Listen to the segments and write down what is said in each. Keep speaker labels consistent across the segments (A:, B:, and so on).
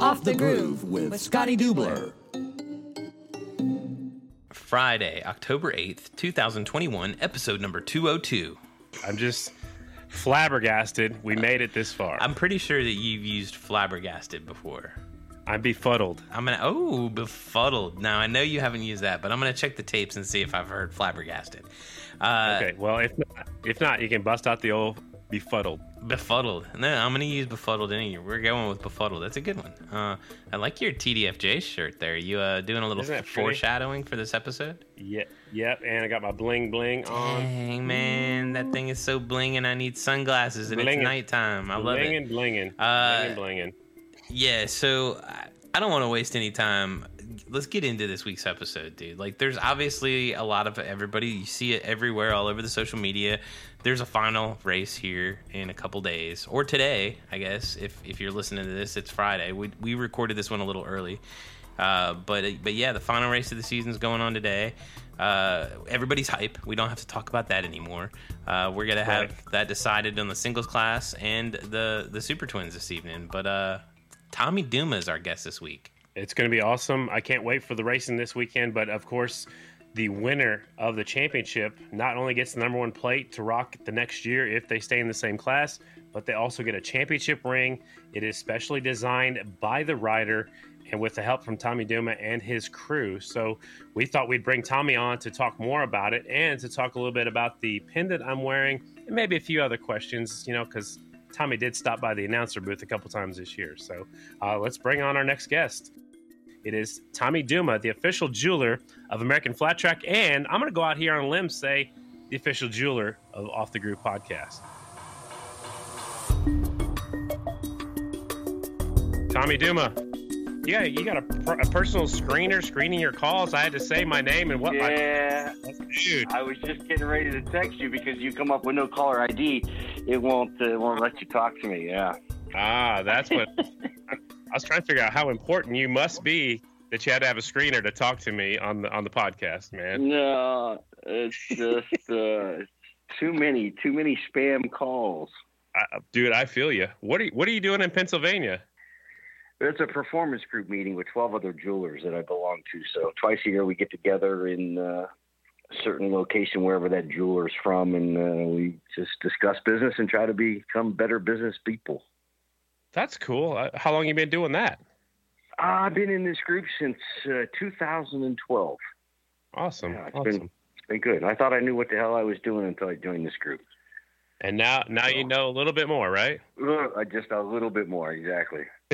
A: Off the Groove with Scottie Deubler.
B: Friday, October 8th, 2021, episode number 202.
C: I'm just flabbergasted. We made it this far.
B: I'm pretty sure that you've used flabbergasted before.
C: I'm befuddled.
B: I'm gonna oh befuddled. Now I know you haven't used that, but I'm gonna check the tapes and see if I've heard flabbergasted. Uh,
C: Okay, well, if not, if not, you can bust out the old befuddled.
B: Befuddled. No, I'm gonna use befuddled anyway. We're going with befuddled. That's a good one. Uh, I like your TDFJ shirt there. You uh, doing a little
C: Isn't that pretty?
B: foreshadowing for this episode?
C: Yeah, yep. And I got my bling bling on.
B: Dang man, that thing is so bling, and I need sunglasses, and
C: Blinging.
B: it's nighttime. I love it.
C: blinging, blinging,
B: Uh,
C: blinging, blinging.
B: Yeah, so I, I don't want to waste any time. Let's get into this week's episode, dude. Like, there's obviously a lot of everybody. You see it everywhere, all over the social media. There's a final race here in a couple days, or today, I guess. If if you're listening to this, it's Friday. We we recorded this one a little early, uh, but but yeah, the final race of the season is going on today. Uh, everybody's hype. We don't have to talk about that anymore. Uh, we're gonna have
C: Right.
B: that decided on the singles class and the the Super Twins this evening. But uh, Tommy Duma is our guest this week.
C: It's going to be awesome. I can't wait for the racing this weekend. But of course, the winner of the championship not only gets the number one plate to rock the next year if they stay in the same class, but they also get a championship ring. It is specially designed by the rider and with the help from Tommy Duma and his crew. So we thought we'd bring Tommy on to talk more about it and to talk a little bit about the pendant I'm wearing and maybe a few other questions, you know, because Tommy did stop by the announcer booth a couple times this year. So uh, let's bring on our next guest. It is Tommy Duma, the official jeweler of American Flat Track, and I'm going to go out here on a limb say the official jeweler of Off the Groove podcast. Tommy Duma, you got you got a, per- a personal screener screening your calls. I had to say my name and what
D: Yeah,
C: my dude.
D: I was just getting ready to text you because you come up with no caller ID. It won't uh, won't let you talk to me. Yeah.
C: Ah, that's what I was trying to figure out how important you must be that you had to have a screener to talk to me on the on the podcast, man.
D: No, it's just uh, too many too many spam calls.
C: I, dude, I feel you. What are you, what are you doing in Pennsylvania?
D: It's a performance group meeting with 12 other jewelers that I belong to. So twice a year we get together in uh, a certain location, wherever that jeweler's from, and uh, we just discuss business and try to become better business people.
C: That's cool. Uh, How long you been doing that?
D: I've been in this group since uh, 2012.
C: Awesome.
D: Yeah, it's
C: awesome.
D: been it's been good. I thought I knew what the hell I was doing until I joined this group.
C: And now now you know a little bit more, right?
D: Uh, just a little bit more, exactly.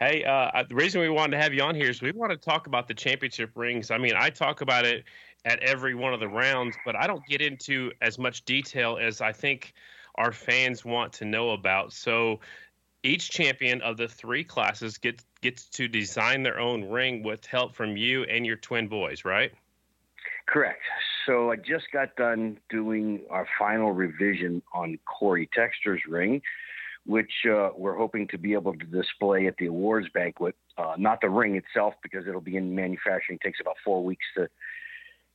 C: hey, uh, the reason we wanted to have you on here is we want to talk about the championship rings. I mean, I talk about it at every one of the rounds, but I don't get into as much detail as I think our fans want to know about. So each champion of the three classes gets gets to design their own ring with help from you and your twin boys, right?
D: Correct. So I just got done doing our final revision on Corey Texter's ring, which uh, we're hoping to be able to display at the awards banquet. Uh, not the ring itself, because it'll be in manufacturing. It takes about four weeks to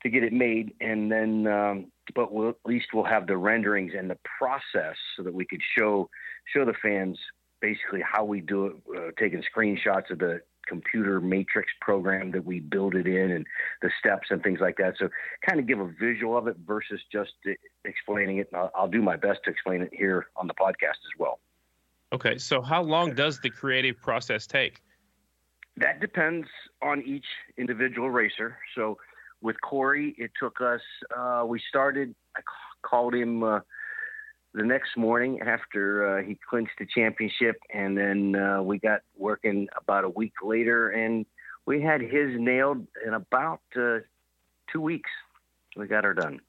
D: to get it made, and then um, but we'll, at least we'll have the renderings and the process so that we could show show the fans basically how we do it, uh, taking screenshots of the computer matrix program that we build it in and the steps and things like that. So kind of give a visual of it versus just explaining it. And I'll, I'll do my best to explain it here on the podcast as well.
C: Okay, so how long does the creative process take?
D: That depends on each individual racer. So with Corey, it took us, uh, we started, I called him uh, the next morning after uh, he clinched the championship. And then uh, we got working about a week later and we had his nailed in about uh, two weeks. We got her done.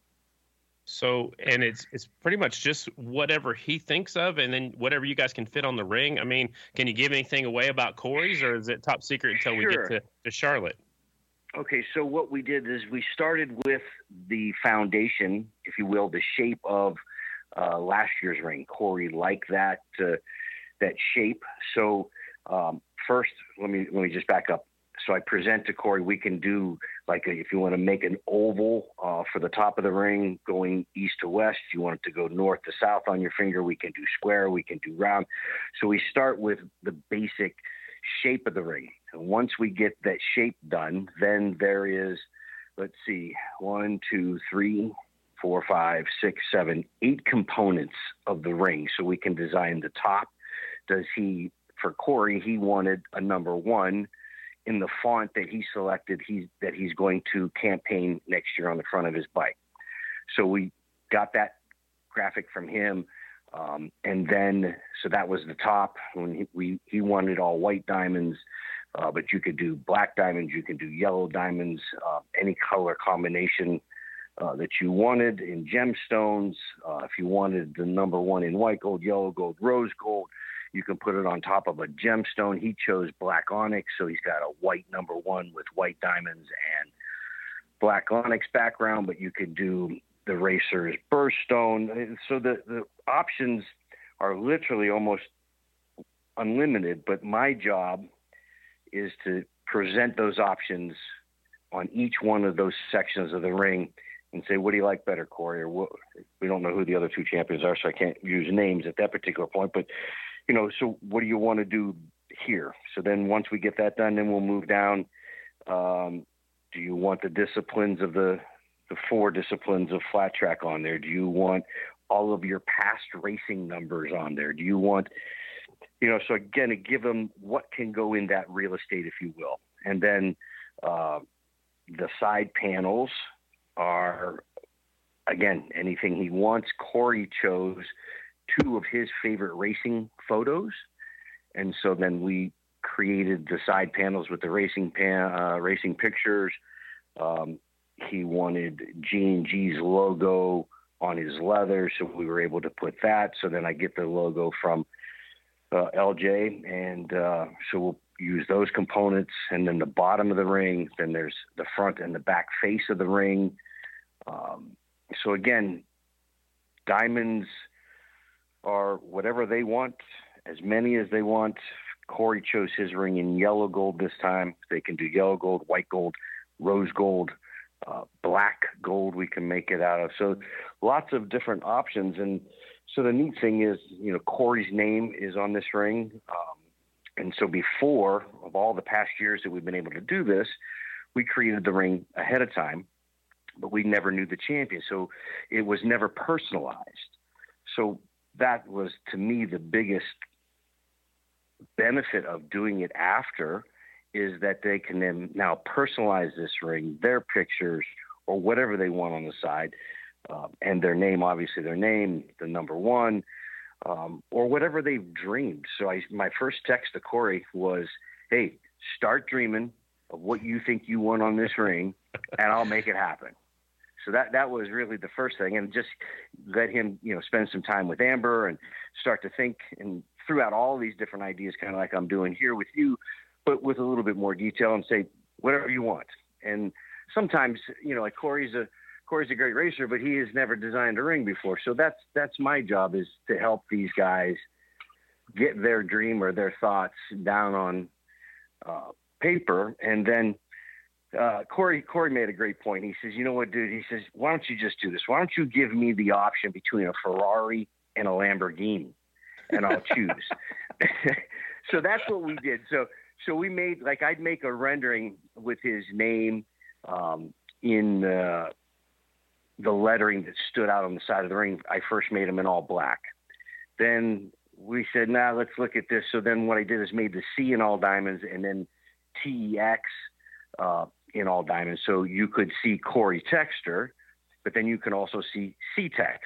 C: So, and it's it's pretty much just whatever he thinks of, and then whatever you guys can fit on the ring. I mean, can you give anything away about Corey's, or is it top secret until we get to, to Charlotte?
D: Okay, so what we did is we started with the foundation, if you will, the shape of uh, last year's ring. Corey liked that uh, that shape. So um, first, let me let me just back up. So I present to Corey, we can do like a, if you want to make an oval uh, for the top of the ring going east to west. You want it to go north to south on your finger, we can do square. We can do round. So we start with the basic shape of the ring. And once we get that shape done, then there is, let's see, one, two, three, four, five, six, seven, eight components of the ring. So we can design the top. Does he, for Corey, he wanted a number one in the font that he selected he's that he's going to campaign next year on the front of his bike. So we got that graphic from him. Um, and then, so that was the top when he, we, he wanted all white diamonds, uh, but you could do black diamonds, you can do yellow diamonds, uh, any color combination uh, that you wanted in gemstones. Uh, if you wanted the number one in white gold, yellow gold, rose gold, you can put it on top of a gemstone. He chose black onyx, so he's got a white number one with white diamonds and black onyx background, but you could do the racer's birthstone. So the, the options are literally almost unlimited, but my job is to present those options on each one of those sections of the ring and say, what do you like better, Corey? Or what, we don't know who the other two champions are, so I can't use names at that particular point. But, you know, so what do you want to do here? So then once we get that done, then we'll move down. Um, do you want the disciplines of the the four disciplines of flat track on there? Do you want all of your past racing numbers on there? Do you want, you know, so again, to give them what can go in that real estate, if you will. And then uh, the side panels are, again, anything he wants. Corey chose two of his favorite racing photos. And so then we created the side panels with the racing pan, uh, racing pictures. Um, he wanted G&G's logo on his leather, so we were able to put that. So then I get the logo from uh, LJ, and uh, so we'll use those components. And then the bottom of the ring, then there's the front and the back face of the ring. Um, so again, diamonds are whatever they want, as many as they want. Corey chose his ring in yellow gold this time. They can do yellow gold, white gold, rose gold, uh, black gold we can make it out of. So lots of different options. And so the neat thing is, you know, Corey's name is on this ring. Um, and so before of all the past years that we've been able to do this, we created the ring ahead of time, but we never knew the champion. So it was never personalized. So that was to me the biggest benefit of doing it after is that they can then now personalize this ring, their pictures, or whatever they want on the side, uh, and their name, obviously their name, the number one, um, or whatever they've dreamed. So I, my first text to Corey was, "Hey, start dreaming of what you think you want on this ring, and I'll make it happen." So that that was really the first thing, and just let him, you know, spend some time with Amber and start to think and throughout all these different ideas, kind of like I'm doing here with you, but with a little bit more detail and say whatever you want. And sometimes, you know, like Corey's a Corey's a great racer, but he has never designed a ring before. So that's that's my job is to help these guys get their dream or their thoughts down on uh, paper, and then. Uh, Corey Corey made a great point. He says, "You know what, dude?" He says, "Why don't you just do this? Why don't you give me the option between a Ferrari and a Lamborghini, and I'll choose." so that's what we did. So so we made like I'd make a rendering with his name um, in uh, the lettering that stood out on the side of the ring. I first made him in all black. Then we said, "Now nah, let's look at this." So then what I did is made the C in all diamonds, and then TEX uh, in all diamonds. So you could see Corey Texter, but then you can also see C-Tex.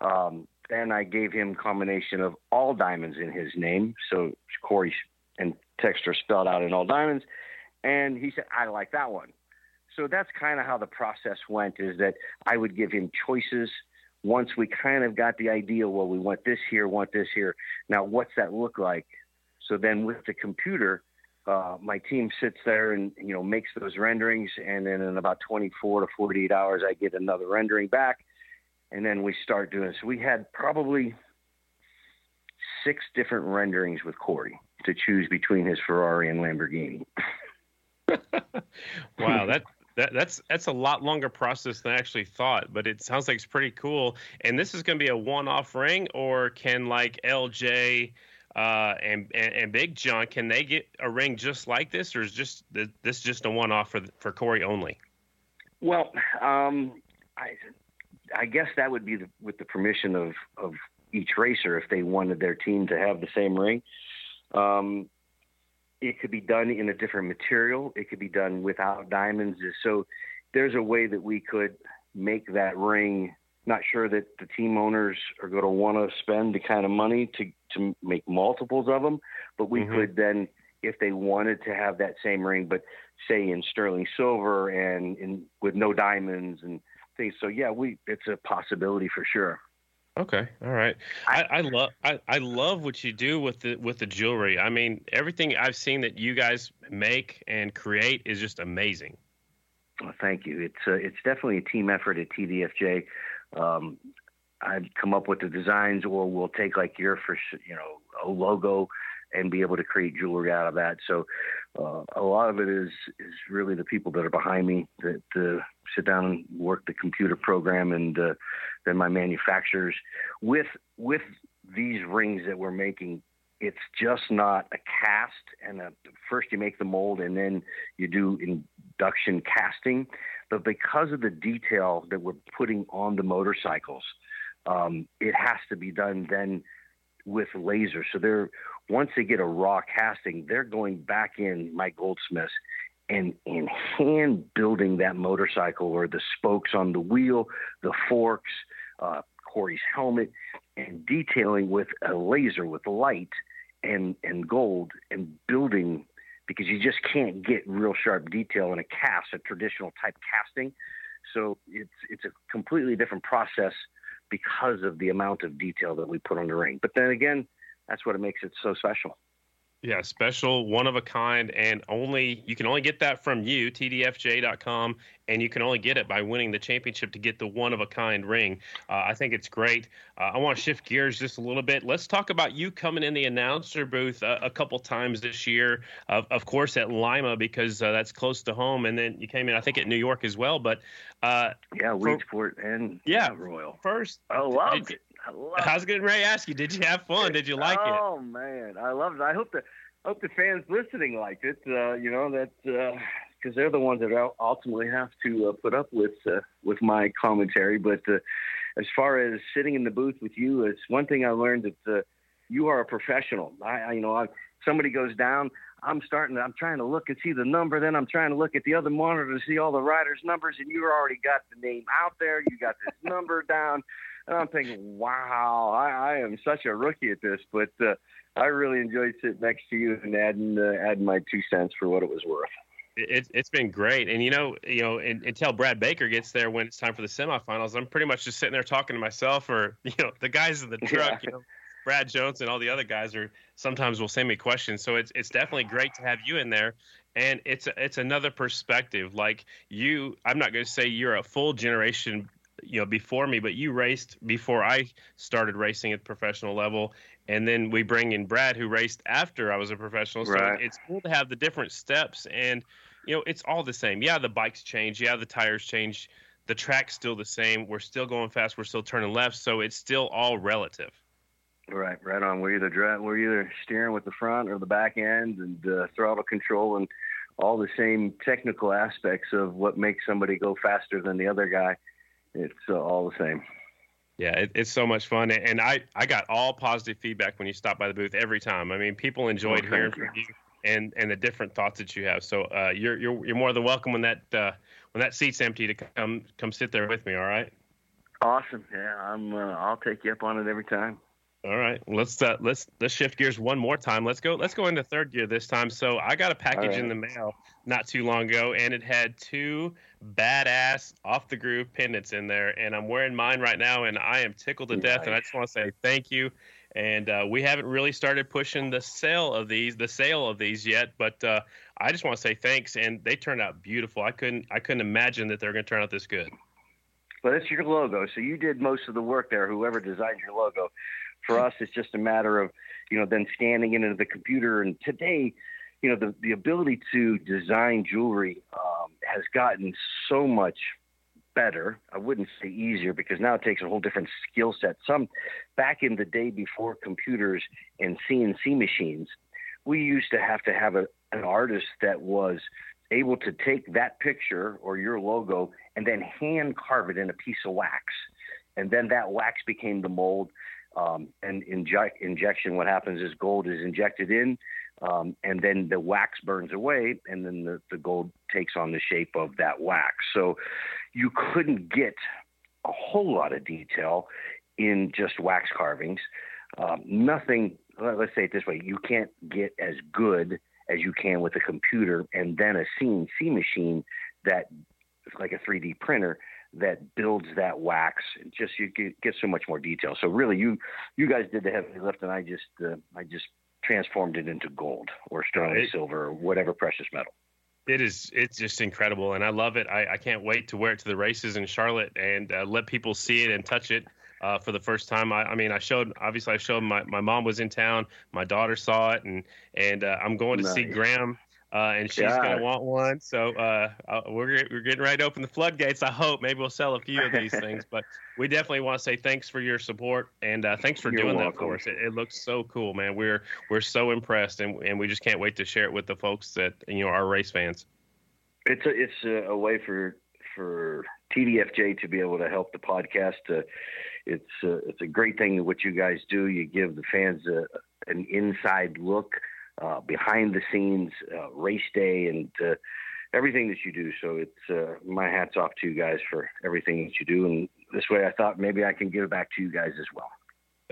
D: Um, then I gave him combination of all diamonds in his name. So Corey and Texter spelled out in all diamonds. And he said, I like that one. So that's kind of how the process went is that I would give him choices once we kind of got the idea, well, we want this here, want this here. Now, what's that look like? So then with the computer, uh, my team sits there and, you know, makes those renderings. And then in about 24 to 48 hours, I get another rendering back. And then we start doing So we had probably six different renderings with Corey to choose between his Ferrari and Lamborghini.
C: wow, that that, that's that's a lot longer process than I actually thought, but it sounds like it's pretty cool. And this is going to be a one-off ring, or can like LJ uh, and, and, and Big John, can they get a ring just like this, or is just this just a one-off for for Corey only?
D: Well, um, I I guess that would be the, with the permission of of each racer if they wanted their team to have the same ring. Um, it could be done in a different material. It could be done without diamonds. So there's a way that we could make that ring. Not sure that the team owners are going to want to spend the kind of money to to make multiples of them, but we mm-hmm. could then, if they wanted to have that same ring, but say in sterling silver and in with no diamonds and things. So yeah, we it's a possibility for sure.
C: Okay, all right. I, I love I, I love what you do with the with the jewelry. I mean, everything I've seen that you guys make and create is just amazing.
D: Well, thank you. It's uh, it's definitely a team effort at TDFJ. Um, I'd come up with the designs, or we'll take like your for you know a logo and be able to create jewelry out of that. So uh, a lot of it is is really the people that are behind me that uh, sit down and work the computer program, and uh, then my manufacturers with with these rings that we're making. It's just not a cast, and a, first you make the mold, and then you do induction casting. But because of the detail that we're putting on the motorcycles, um, it has to be done then with laser. So they're once they get a raw casting, they're going back in my goldsmiths and and hand building that motorcycle or the spokes on the wheel, the forks, uh, Corey's helmet, and detailing with a laser with light and and gold and building because you just can't get real sharp detail in a cast, a traditional type casting. So it's it's a completely different process because of the amount of detail that we put on the ring. But then again, that's what it makes it so special.
C: Yeah, special, one of a kind, and only you can only get that from you, tdfj.com, and you can only get it by winning the championship to get the one of a kind ring. Uh, I think it's great. Uh, I want to shift gears just a little bit. Let's talk about you coming in the announcer booth a, a couple times this year. Of, of course, at Lima because uh, that's close to home, and then you came in, I think, at New York as well. But
D: uh, yeah, Weedsport and
C: yeah,
D: Royal.
C: First,
D: I loved it.
C: I was getting ready to ask you, did you have fun? Did you like
D: oh,
C: it?
D: Oh man, I loved it. I hope the hope the fans listening liked it. Uh, you know that because uh, they're the ones that ultimately have to uh, put up with uh, with my commentary. But uh, as far as sitting in the booth with you, it's one thing I learned that uh, you are a professional. I, I you know, I, somebody goes down. I'm starting. I'm trying to look and see the number. Then I'm trying to look at the other monitor to see all the riders' numbers, and you already got the name out there. You got this number down. And I'm thinking, wow, I, I am such a rookie at this, but uh, I really enjoyed sitting next to you and adding uh, adding my two cents for what it was worth.
C: It's it's been great, and you know, you know, and, until Brad Baker gets there when it's time for the semifinals, I'm pretty much just sitting there talking to myself, or you know, the guys in the truck, yeah. you know, Brad Jones and all the other guys are sometimes will send me questions. So it's it's definitely great to have you in there, and it's it's another perspective. Like you, I'm not going to say you're a full generation you know before me, but you raced before I started racing at the professional level, and then we bring in Brad who raced after I was a professional. So
D: right.
C: it's cool to have the different steps, and you know it's all the same. Yeah, the bikes change. Yeah, the tires change. The track's still the same. We're still going fast. We're still turning left. So it's still all relative.
D: Right, right on. We're either we're either steering with the front or the back end, and uh, throttle control, and all the same technical aspects of what makes somebody go faster than the other guy it's uh, all the same.
C: Yeah, it, it's so much fun, and I I got all positive feedback when you stop by the booth every time. I mean, people enjoyed oh, hearing you. from you and and the different thoughts that you have. So uh, you're you're you're more than welcome when that uh, when that seat's empty to come come sit there with me. All right.
D: Awesome. Yeah, I'm. Uh, I'll take you up on it every time.
C: All right, let's uh, let's let's shift gears one more time. Let's go. Let's go into third gear this time. So I got a package right. in the mail not too long ago, and it had two badass off the groove pendants in there, and I'm wearing mine right now, and I am tickled to death. And I just want to say thank you. And uh, we haven't really started pushing the sale of these, the sale of these yet, but uh, I just want to say thanks. And they turned out beautiful. I couldn't I couldn't imagine that they're going to turn out this good.
D: Well, it's your logo, so you did most of the work there. Whoever designed your logo for us, it's just a matter of, you know, then scanning into the computer. And today, you know, the, the ability to design jewelry um, has gotten so much better. I wouldn't say easier because now it takes a whole different skill set. Some back in the day before computers and CNC machines, we used to have to have a, an artist that was able to take that picture or your logo and then hand carve it in a piece of wax. And then that wax became the mold. Um, and inject, injection, what happens is gold is injected in, um, and then the wax burns away, and then the, the gold takes on the shape of that wax. So you couldn't get a whole lot of detail in just wax carvings. Um, nothing, let's say it this way, you can't get as good as you can with a computer and then a CNC machine that, like a 3D printer, that builds that wax. and Just you get so much more detail. So really, you you guys did the heavy lift, and I just uh, I just transformed it into gold or sterling silver or whatever precious metal.
C: It is. It's just incredible, and I love it. I, I can't wait to wear it to the races in Charlotte and uh, let people see it and touch it uh, for the first time. I, I, mean, I showed obviously I showed my, my mom was in town, my daughter saw it, and and uh, I'm going to nice. see Graham uh, and she's yeah. gonna want one. So uh, uh, we're we're getting ready to open the floodgates. I hope maybe we'll sell a few of these things, but we definitely want to say thanks for your support and uh, thanks for You're doing welcome. that for us. It, it, looks so cool, man. We're we're so impressed, and and we just can't wait to share it with the folks that you know are race fans.
D: It's a, it's a, a way for for TDFJ to be able to help the podcast. Uh, it's uh, it's a great thing what you guys do. You give the fans a, an inside look uh, behind the scenes uh, race day and uh, everything that you do. So it's uh, my hats off to you guys for everything that you do. And this way, I thought maybe I can give it back to you guys as well.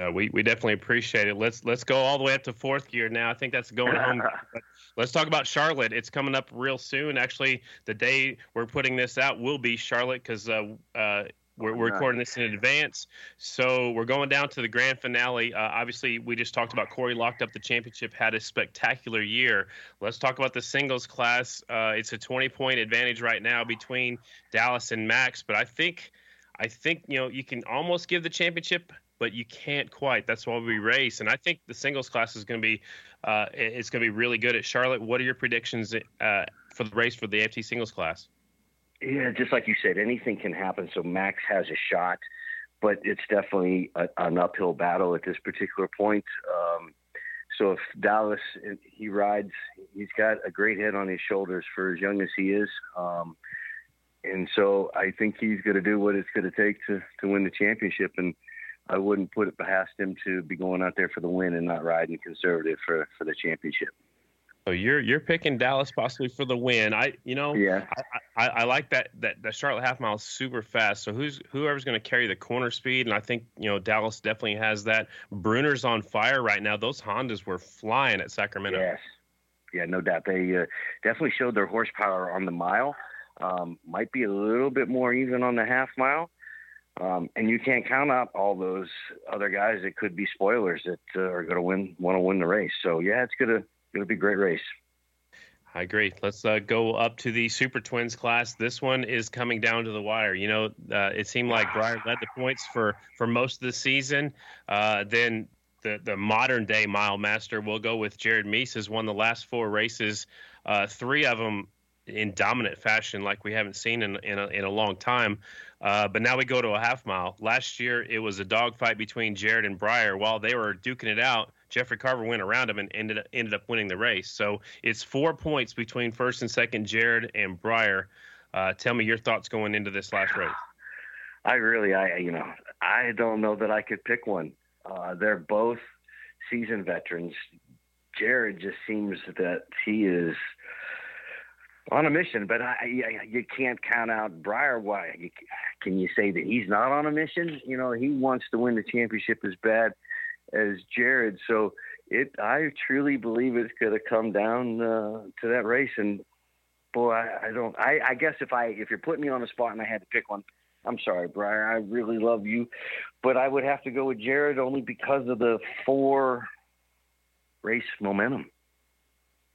C: Uh, we we definitely appreciate it. Let's let's go all the way up to fourth gear now. I think that's going home. let's talk about Charlotte. It's coming up real soon. Actually, the day we're putting this out will be Charlotte because uh, uh, we're, we're recording this in advance, so we're going down to the grand finale. Uh, obviously, we just talked about Corey locked up the championship, had a spectacular year. Let's talk about the singles class. Uh, it's a 20 point advantage right now between Dallas and Max, but I think, I think you know you can almost give the championship, but you can't quite. That's why we race, and I think the singles class is going to be, uh, it's going to be really good at Charlotte. What are your predictions uh, for the race for the AFT singles class?
D: Yeah, just like you said, anything can happen. So Max has a shot, but it's definitely a, an uphill battle at this particular point. Um, so if Dallas he rides, he's got a great head on his shoulders for as young as he is. Um, and so I think he's going to do what it's going to take to to win the championship. And I wouldn't put it past him to be going out there for the win and not riding conservative for for the championship.
C: So you're you're picking Dallas possibly for the win. I you know
D: yeah
C: I, I, I like that that the Charlotte half mile is super fast. So who's whoever's going to carry the corner speed, and I think you know Dallas definitely has that. Bruner's on fire right now. Those Hondas were flying at Sacramento.
D: Yes, yeah, no doubt. They uh, definitely showed their horsepower on the mile. Um, might be a little bit more even on the half mile. Um, and you can't count out all those other guys that could be spoilers that uh, are going to win, want to win the race. So yeah, it's going to be a great race.
C: I agree. Let's uh, go up to the Super Twins class. This one is coming down to the wire. You know, uh, it seemed like Briar led the points for for most of the season. Uh, then the the modern day mile master will go with Jared Mees has won the last four races, uh, three of them in dominant fashion like we haven't seen in in a, in a long time. Uh, but now we go to a half mile. Last year it was a dogfight between Jared and Briar. While they were duking it out, Jeffrey Carver went around him and ended ended up winning the race. So it's four points between first and second, Jared and Briar. Uh, tell me your thoughts going into this last race.
D: I really, I you know, I don't know that I could pick one. Uh, they're both seasoned veterans. Jared just seems that he is on a mission, but I, I, you can't count out Briar. Why can you say that he's not on a mission? You know, he wants to win the championship as bad as Jared. So it, I truly believe it's going to come down uh, to that race. And boy, I, I don't. I, I guess if I if you're putting me on the spot and I had to pick one, I'm sorry, Briar. I really love you, but I would have to go with Jared only because of the four race momentum.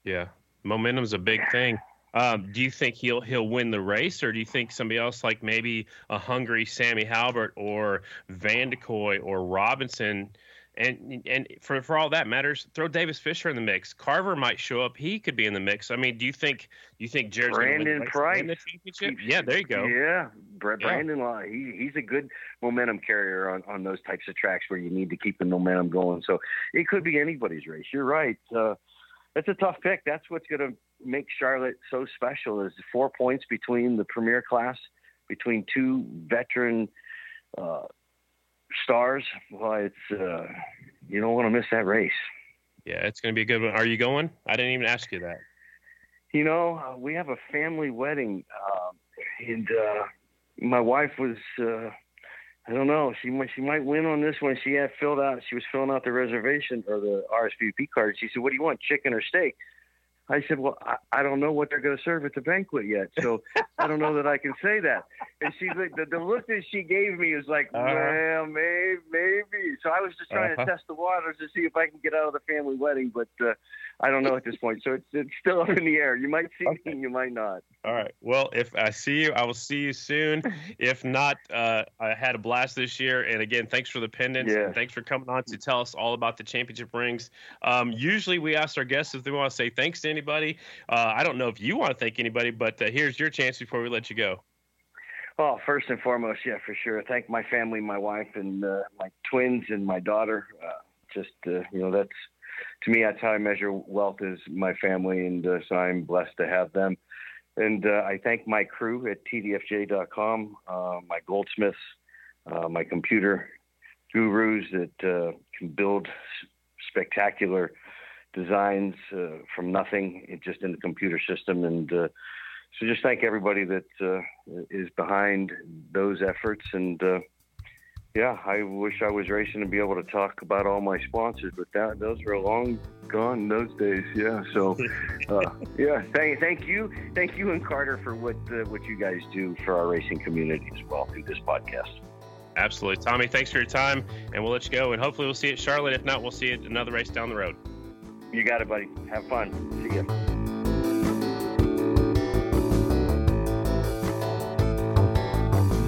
C: Yeah, momentum's a big thing. Um, do you think he'll he'll win the race, or do you think somebody else like maybe a hungry Sammy Halbert or Van de Kooi or Robinson And and for for all that matters, throw Davis Fisher in the mix. Carver might show up. He could be in the mix. I mean, do you think you think Jared's
D: Brandon
C: win
D: Price
C: the championship? Yeah, there you go.
D: Yeah, Brandon, yeah. he he's a good momentum carrier on on those types of tracks where you need to keep the momentum going. So it could be anybody's race. You're right. Uh, that's a tough pick. That's what's going to make Charlotte so special is four points between the premier class, between two veteran uh, stars. Well, it's uh, you don't want to miss that race.
C: Yeah, it's going to be a good one. Are you going? I didn't even ask you that.
D: You know, uh, we have a family wedding, uh, and uh, my wife was. Uh, I don't know. She might she might win on this one. She had filled out. She was filling out the reservation or the RSVP card. She said, "What do you want, chicken or steak?" I said, "Well, I, I don't know what they're going to serve at the banquet yet, so I don't know that I can say that." And she, the, the look that she gave me was like, uh-huh. "Well, maybe, maybe." So I was just trying uh-huh. to test the waters to see if I can get out of the family wedding, but uh, I don't know at this point. So it's it's still up in the air. You might see okay. me, you might not.
C: All right. Well, if I see you, I will see you soon. if not, uh, I had a blast this year. And again, thanks for the pendants. Yeah. thanks for coming on to tell us all about the championship rings. Um, usually we ask our guests if they want to say thanks to anybody. Uh, I don't know if you want to thank anybody, but uh, here's your chance before we let you go.
D: Well, first and foremost, yeah, for sure. Thank my family, my wife, and uh, my twins, and my daughter. Uh, just uh, you know, that's to me, that's how I measure wealth is my family, and uh, so I'm blessed to have them. And uh, I thank my crew at tdfj.com, uh, my goldsmiths, uh, my computer gurus that uh, can build spectacular designs uh, from nothing, just in the computer system. And so just thank everybody that is behind those efforts and yeah, I wish I was racing to be able to talk about all my sponsors, but that those were long gone those days. Yeah, so uh, yeah, thank thank you, thank you and Carter for what uh, what you guys do for our racing community as well through this podcast.
C: Absolutely, Tommy. Thanks for your time, and we'll let you go. And hopefully, we'll see you at Charlotte. If not, we'll see you at another race down the road.
D: You got it, buddy. Have fun. See you.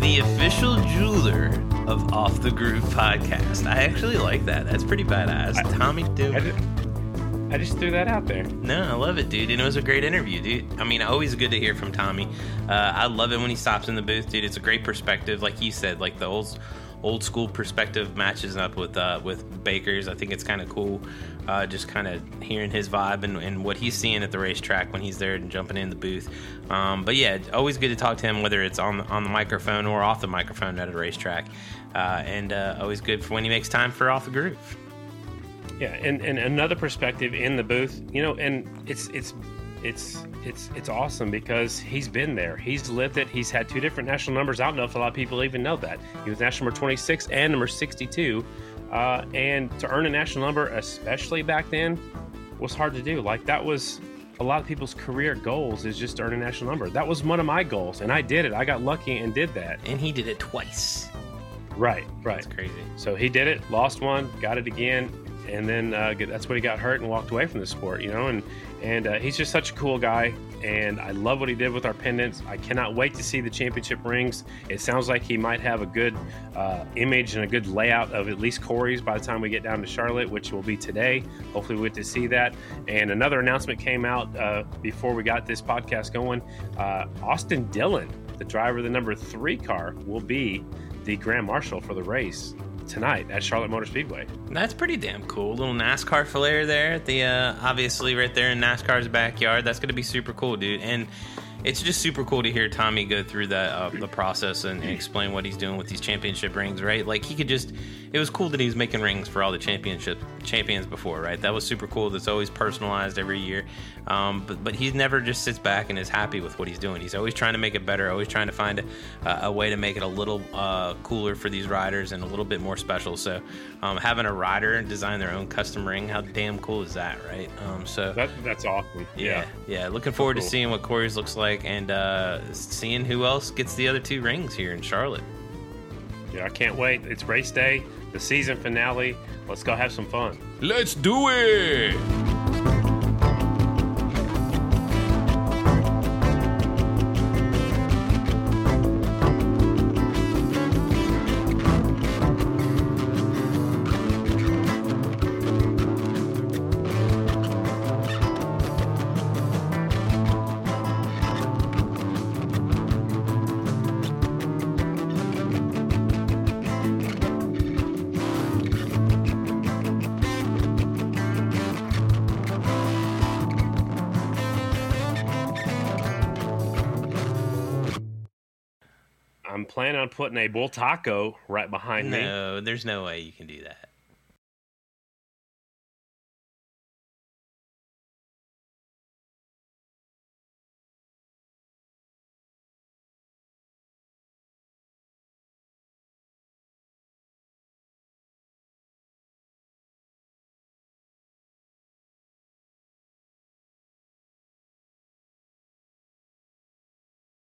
B: The official jeweler of Off the Groove podcast. I actually like that. That's pretty badass. I, Tommy Duma.
C: I, just, I just threw that out there.
B: No, I love it, dude. And it was a great interview, dude. I mean, always good to hear from Tommy. Uh, I love it when he stops in the booth, dude. It's a great perspective, like you said, like the old old school perspective matches up with uh, with Baker's. I think it's kind of cool uh, just kind of hearing his vibe and, and, what he's seeing at the racetrack when he's there and jumping in the booth. Um, but yeah, always good to talk to him, whether it's on the, on the microphone or off the microphone at a racetrack. Uh, and uh, always good for when he makes time for off the groove.
C: Yeah, and, and another perspective in the booth, you know, and it's it's it's it's it's awesome because he's been there. He's lived it. He's had two different national numbers. I don't know if a lot of people even know that. He was national number 26 and number 62 uh, and to earn a national number, especially back then, was hard to do. Like that was a lot of people's career goals is just to earn a national number. That was one of my goals, and I did it. I got lucky and did that.
B: And he did it twice.
C: Right, right.
B: That's crazy.
C: So he did it, lost one, got it again, and then uh, that's when he got hurt and walked away from the sport. You know, and and uh, he's just such a cool guy and I love what he did with our pendants. I cannot wait to see the championship rings. It sounds like he might have a good uh, image and a good layout of at least Corey's by the time we get down to Charlotte, which will be today. Hopefully, we get to see that. And another announcement came out uh, before we got this podcast going. Uh, Austin Dillon, the driver of the number three car, will be the grand marshal for the race tonight at Charlotte Motor Speedway.
B: That's pretty damn cool. Little NASCAR flair there at the uh, obviously right there in NASCAR's backyard. That's going to be super cool, dude. And it's just super cool to hear Tommy go through that uh, the process and, and, explain what he's doing with these championship rings, right? Like he could just it was cool that he was making rings for all the championship champions before, right? That was super cool. That's always personalized every year. Um, but but he never just sits back and is happy with what he's doing. He's always trying to make it better. Always trying to find a, a way to make it a little uh, cooler for these riders and a little bit more special. So um, having a rider design their own custom ring, how damn cool is that, right? Um, so
C: that, that's awesome.
B: Yeah, yeah. yeah. Looking forward cool. to seeing what Corey's looks like and uh, seeing who else gets the other two rings here in Charlotte.
C: Yeah, I can't wait. It's race day the season finale. Let's go have some fun.
A: Let's do it!
C: Planning on putting a Bultaco right behind me.
B: No, there's no way you can do that.